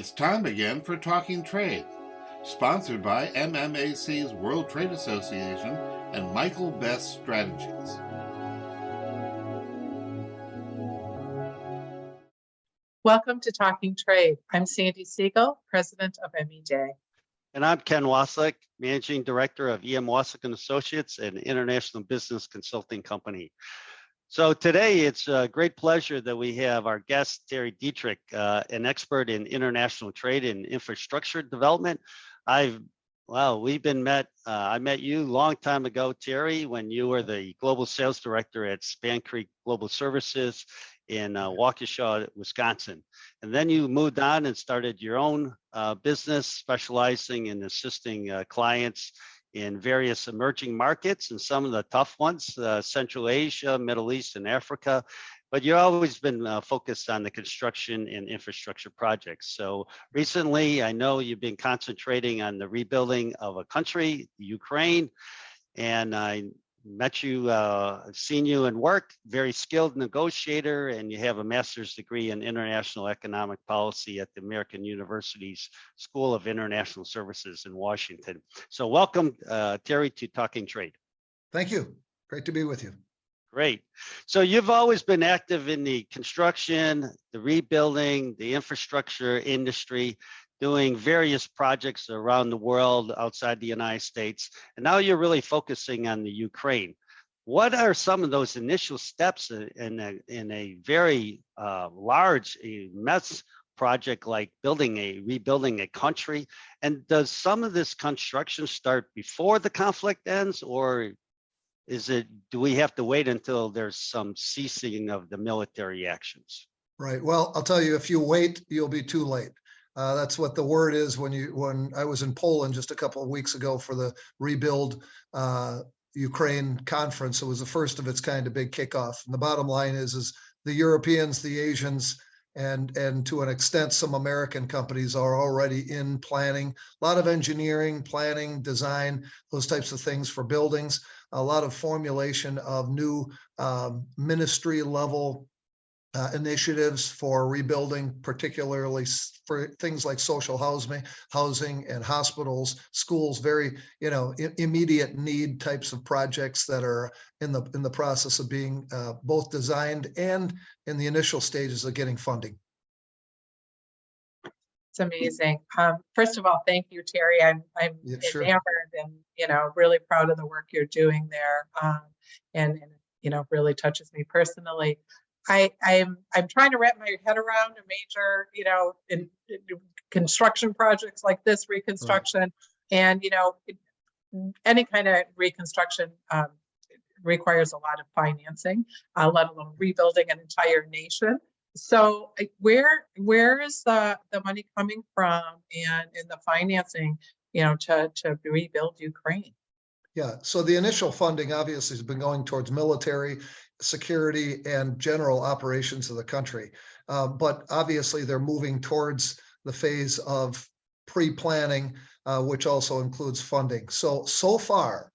It's time again for Talking Trade, sponsored by MMAC's World Trade Association and Michael Best Strategies. Welcome to Talking Trade. I'm Sandy Siegel, President of MEJ. And I'm Ken Wasik, Managing Director of EM Wasik and Associates, an international business consulting company. So today it's a great pleasure that we have our guest, Terry Dittrich, uh, an expert in international trade and infrastructure development. I've, well, we've been met, uh, I met you a long time ago, Terry, when you were the Global Sales Director at Spancrete Global Services in uh, Waukesha, Wisconsin. And then you moved on and started your own uh, business specializing in assisting uh, clients in various emerging markets and some of the tough ones, uh, Central Asia, Middle East, and Africa. But you've always been uh, focused on the construction and infrastructure projects. So recently, I know you've been concentrating on the rebuilding of a country, Ukraine, and I met you, uh, seen you in work, very skilled negotiator, and you have a master's degree in international economic policy at the American University's School of International Services in Washington. So welcome, uh, Terry, to Talking Trade. Thank you. Great to be with you. Great. So you've always been active in the construction, the rebuilding, the infrastructure industry doing various projects around the world outside the United States. And now you're really focusing on the Ukraine. What are some of those initial steps in a, in a very uh, large, immense project like building a, rebuilding a country? And does some of this construction start before the conflict ends or is it, do we have to wait until there's some ceasing of the military actions? Right. Well, I'll tell you, if you wait, you'll be too late. Uh, that's what the word is when you when I was in Poland just a couple of weeks ago for the rebuild uh, Ukraine conference. It was the first of its kind, a big kickoff. And the bottom line is, is the Europeans, the Asians, and and to an extent, some American companies are already in planning. A lot of engineering, planning, design, those types of things for buildings. A lot of formulation of new um, ministry level uh, initiatives for rebuilding, particularly for things like social housing, housing and hospitals, schools, very, you know, I- immediate need types of projects that are in the, in the process of being uh, both designed and in the initial stages of getting funding. It's amazing. Um, first of all, thank you, Terry. I'm, I'm Yeah, sure. enamored and, you know, really proud of the work you're doing there. Um, and, and, you know, really touches me personally. I, I'm, I'm trying to wrap my head around a major, you know, in, in construction projects like this reconstruction. And, you know, any kind of reconstruction, um, requires a lot of financing, uh, let alone rebuilding an entire nation. So where, where is the, the money coming from and, in the financing, you know, to, to rebuild Ukraine? Yeah, so the initial funding obviously has been going towards military, security, and general operations of the country. Uh, But obviously, they're moving towards the phase of pre-planning, uh, which also includes funding. So, so far,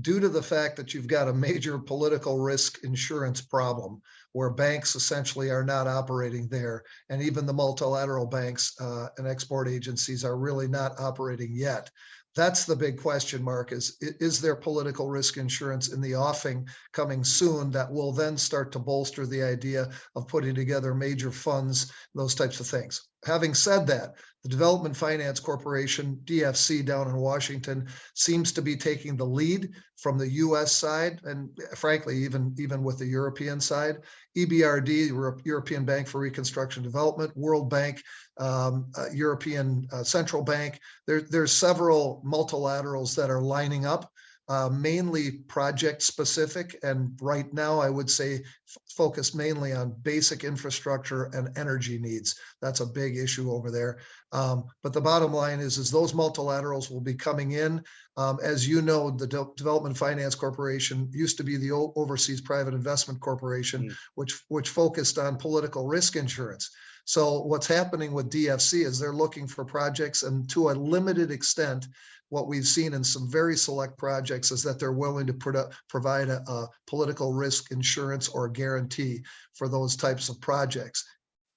due to the fact that you've got a major political risk insurance problem, where banks essentially are not operating there, and even the multilateral banks uh, and export agencies are really not operating yet that's the big question mark is is there political risk insurance in the offing coming soon that will then start to bolster the idea of putting together major funds those types of things having said that the development finance corporation dfc down in washington seems to be taking the lead from the us side and frankly even even with the european side. Ebrd european bank for reconstruction development world bank um, uh, european uh, central bank. There, there's several multilaterals that are lining up, uh, mainly project specific. And right now, I would say f- focused mainly on basic infrastructure and energy needs. That's a big issue over there. Um, but the bottom line is, is those multilaterals will be coming in. Um, as you know, the De- Development Finance Corporation used to be the O- Overseas Private Investment Corporation, Mm. which, which focused on political risk insurance. So what's happening with DFC is they're looking for projects and to a limited extent, what we've seen in some very select projects is that they're willing to produ- provide a, a political risk insurance or guarantee for those types of projects.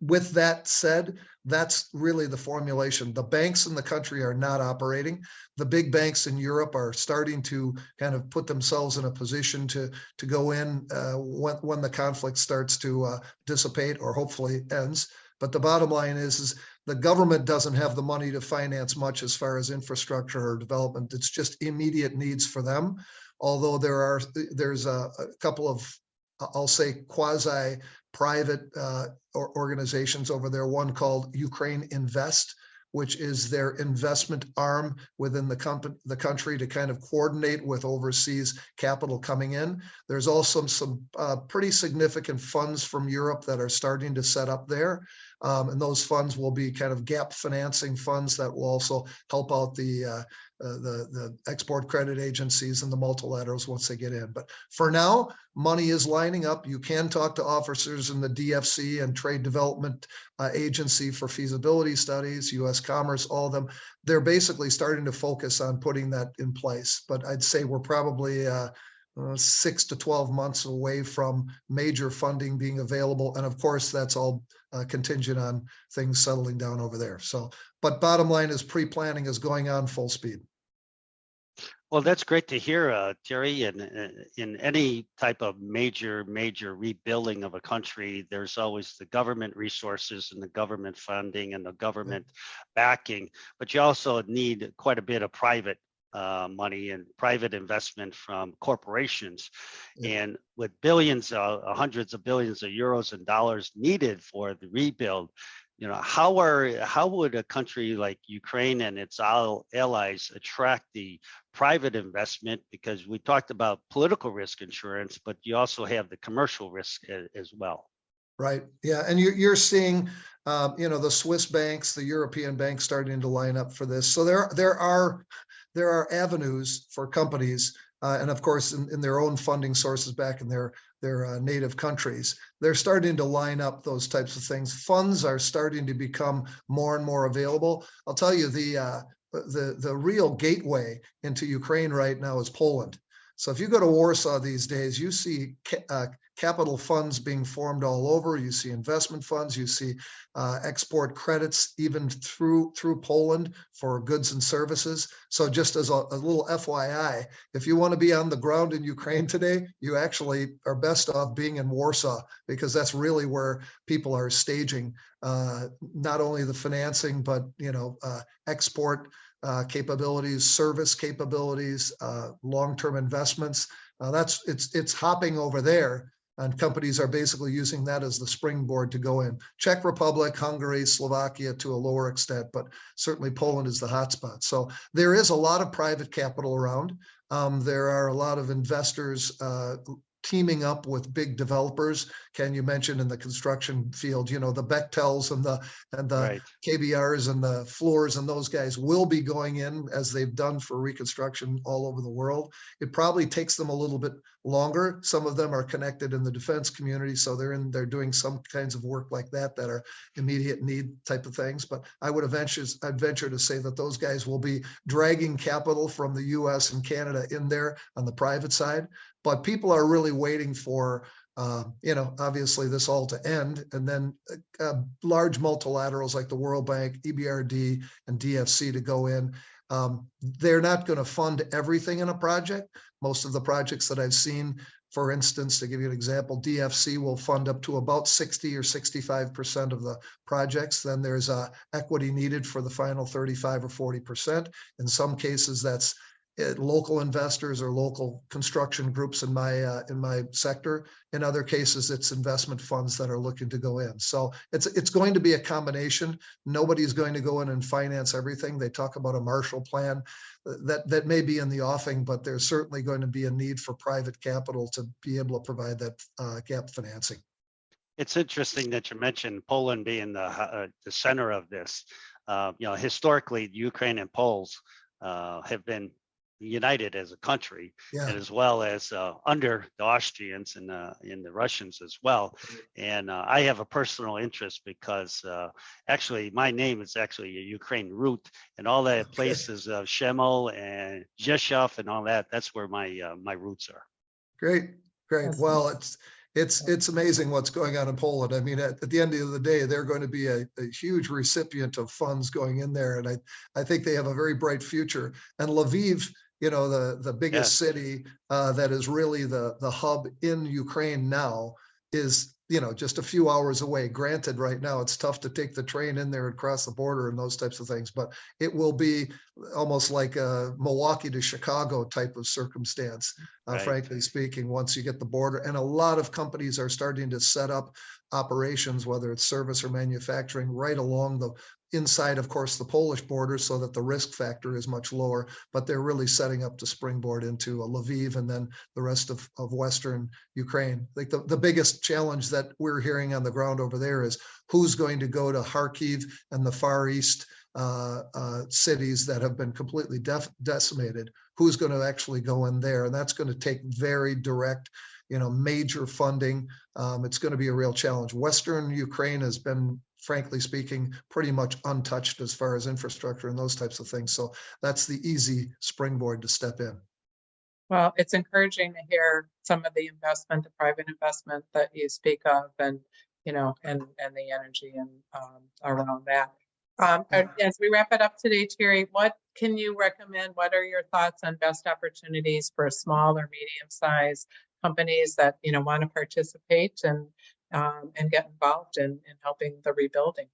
with that said, that's really the formulation. The banks in the country are not operating. The big banks in Europe are starting to kind of put themselves in a position to to go in uh, when when the conflict starts to uh, dissipate or hopefully ends. But the bottom line is, is the government doesn't have the money to finance much as far as infrastructure or development. It's just immediate needs for them. Although there are there's a, a couple of I'll say quasi private uh, organizations over there. One called Ukraine Invest, which is their investment arm within the the country to kind of coordinate with overseas capital coming in. There's also some uh, pretty significant funds from Europe that are starting to set up there. Um, and those funds will be kind of gap financing funds that will also help out the uh, uh, the the export credit agencies and the multilaterals once they get in. But for now, money is lining up. You can talk to officers in the DFC and Trade Development uh, Agency for feasibility studies, U.S. Commerce, all of them. They're basically starting to focus on putting that in place. But I'd say we're probably uh, six to 12 months away from major funding being available. And of course, that's all uh, contingent on things settling down over there. So, but bottom line is pre-planning is going on full speed. Well, that's great to hear, uh, Terry. And uh, in any type of major, major rebuilding of a country, there's always the government resources and the government funding and the government backing. But you also need quite a bit of private uh, money and private investment from corporations. Yeah. And with billions, uh, hundreds of billions of euros and dollars needed for the rebuild, you know, how are how would a country like Ukraine and its allies attract the private investment? Because we talked about political risk insurance, but you also have the commercial risk as well. Right. Yeah. And you're, you're seeing, um, you know, the Swiss banks, the European banks starting to line up for this. So there, there are, there are avenues for companies, uh, and of course, in, in their own funding sources back in their, their uh, native countries, they're starting to line up those types of things. Funds are starting to become more and more available. I'll tell you, the, uh, the, the real gateway into Ukraine right now is Poland. So if you go to Warsaw these days, you see uh, capital funds being formed all over. You see investment funds. You see uh, export credits even through through Poland for goods and services. So just as a, a little FYI, if you want to be on the ground in Ukraine today, you actually are best off being in Warsaw because that's really where people are staging uh, not only the financing but you know uh, export uh, capabilities, service capabilities, uh, long-term investments. Uh, that's it's it's hopping over there, and companies are basically using that as the springboard to go in. Czech Republic, Hungary, Slovakia to a lower extent, but certainly Poland is the hotspot. So there is a lot of private capital around. Um, there are a lot of investors uh, teaming up with big developers. Ken, you mentioned in the construction field, you know, the Bechtels and the and the Right. KBRs and the Fluors and those guys will be going in as they've done for reconstruction all over the world. It probably takes them a little bit longer. Some of them are connected in the defense community, so they're in they're doing some kinds of work like that that are immediate need type of things. But I would venture I'd venture to say that those guys will be dragging capital from the U.S. and Canada in there on the private side. But people are really waiting for uh, you know, obviously this all to end, and then uh, uh, large multilaterals like the World Bank, EBRD, and DFC to go in. Um, they're not going to fund everything in a project. Most of the projects that I've seen, for instance, to give you an example, DFC will fund up to about 60 or 65 percent of the projects. Then there's uh, equity needed for the final 35 or 40 percent. In some cases, that's local investors or local construction groups in my uh, in my sector. In other cases, it's investment funds that are looking to go in. So it's it's going to be a combination. Nobody's going to go in and finance everything. They talk about a Marshall Plan uh, that that may be in the offing, but there's certainly going to be a need for private capital to be able to provide that uh, gap financing. It's interesting that you mentioned Poland being the uh, the center of this. Uh, you know, historically, Ukraine and Poles uh, have been united as a country, Yeah. and as well as uh, under the Austrians and uh, and the Russians as well. And uh, I have a personal interest because uh, actually my name is actually a Ukraine root, and all that Okay. places of Przemyśl and Rzeszów and all that. That's where my uh, my roots are. Great, great. Well, it's It's it's amazing what's going on in Poland. I mean, at, at the end of the day, they're going to be a, a, huge recipient of funds going in there, and I I think they have a very bright future. And Lviv, you know, the the biggest yeah. city uh, that is really the the hub in Ukraine now, is you know just a few hours away granted right now it's tough to take the train in there and cross the border and those types of things but it will be almost like a milwaukee to chicago type of circumstance uh, right. frankly speaking once you get the border and a lot of companies are starting to set up operations whether it's service or manufacturing right along the inside, of course, the Polish border so that the risk factor is much lower, but they're really setting up to springboard into Lviv and then the rest of, of Western Ukraine. Like the, the biggest challenge that we're hearing on the ground over there is who's going to go to Kharkiv and the Far East uh, uh, cities that have been completely def- decimated, who's going to actually go in there. And that's going to take very direct you know major funding um, it's going to be a real challenge western ukraine has been frankly speaking, pretty much untouched as far as infrastructure and those types of things. So that's the easy springboard to step in. Well, it's encouraging to hear some of the investment, the private investment that you speak of, and you know, and and the energy and um, around that. Um, as we wrap it up today, Terry, what can you recommend? What are your thoughts on best opportunities for small or medium-sized companies that you know want to participate and um, and get involved in, in helping the rebuilding.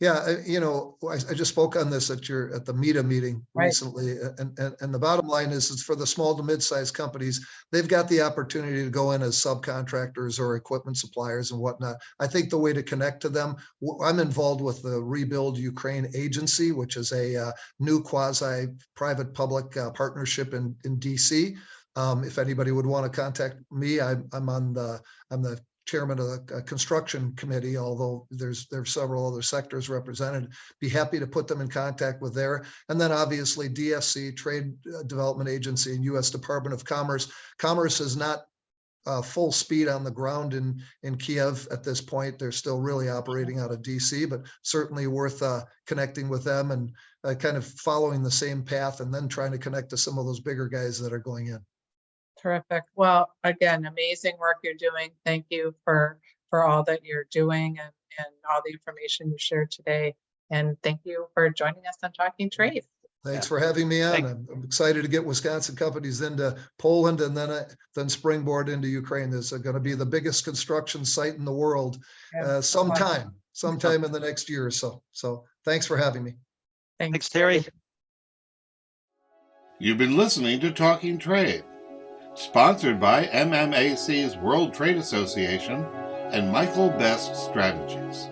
Yeah, you know, I, I, just spoke on this at your at the META meeting right. recently, and, and and the bottom line is, is for the small to mid-sized companies, they've got the opportunity to go in as subcontractors or equipment suppliers and whatnot. I think the way to connect to them, I'm involved with the Rebuild Ukraine Agency, which is a uh, new quasi private public uh, partnership in in DC. Um, if anybody would want to contact me, I'm, I'm on the I'm the chairman of the uh, construction committee, although there's there's several other sectors represented. Be happy to put them in contact with there. And then obviously DFC, Trade uh, Development Agency, and U.S. Department of Commerce. Commerce is not uh, full speed on the ground in in Kiev at this point. They're still really operating out of DC, but certainly worth uh, connecting with them and uh, kind of following the same path, and then trying to connect to some of those bigger guys that are going in. Terrific. Well, again, amazing work you're doing. Thank you for for all that you're doing and, and all the information you shared today. And thank you for joining us on Talking Trade. Thanks for having me on. I'm, I'm, excited to get Wisconsin companies into Poland and then uh, then springboard into Ukraine. This is going to be the biggest construction site in the world uh, sometime, sometime in the next year or so. So thanks for having me. Thanks, thanks Terry. You've been listening to Talking Trade Sponsored by MMAC's World Trade Association and Michael Best Strategies.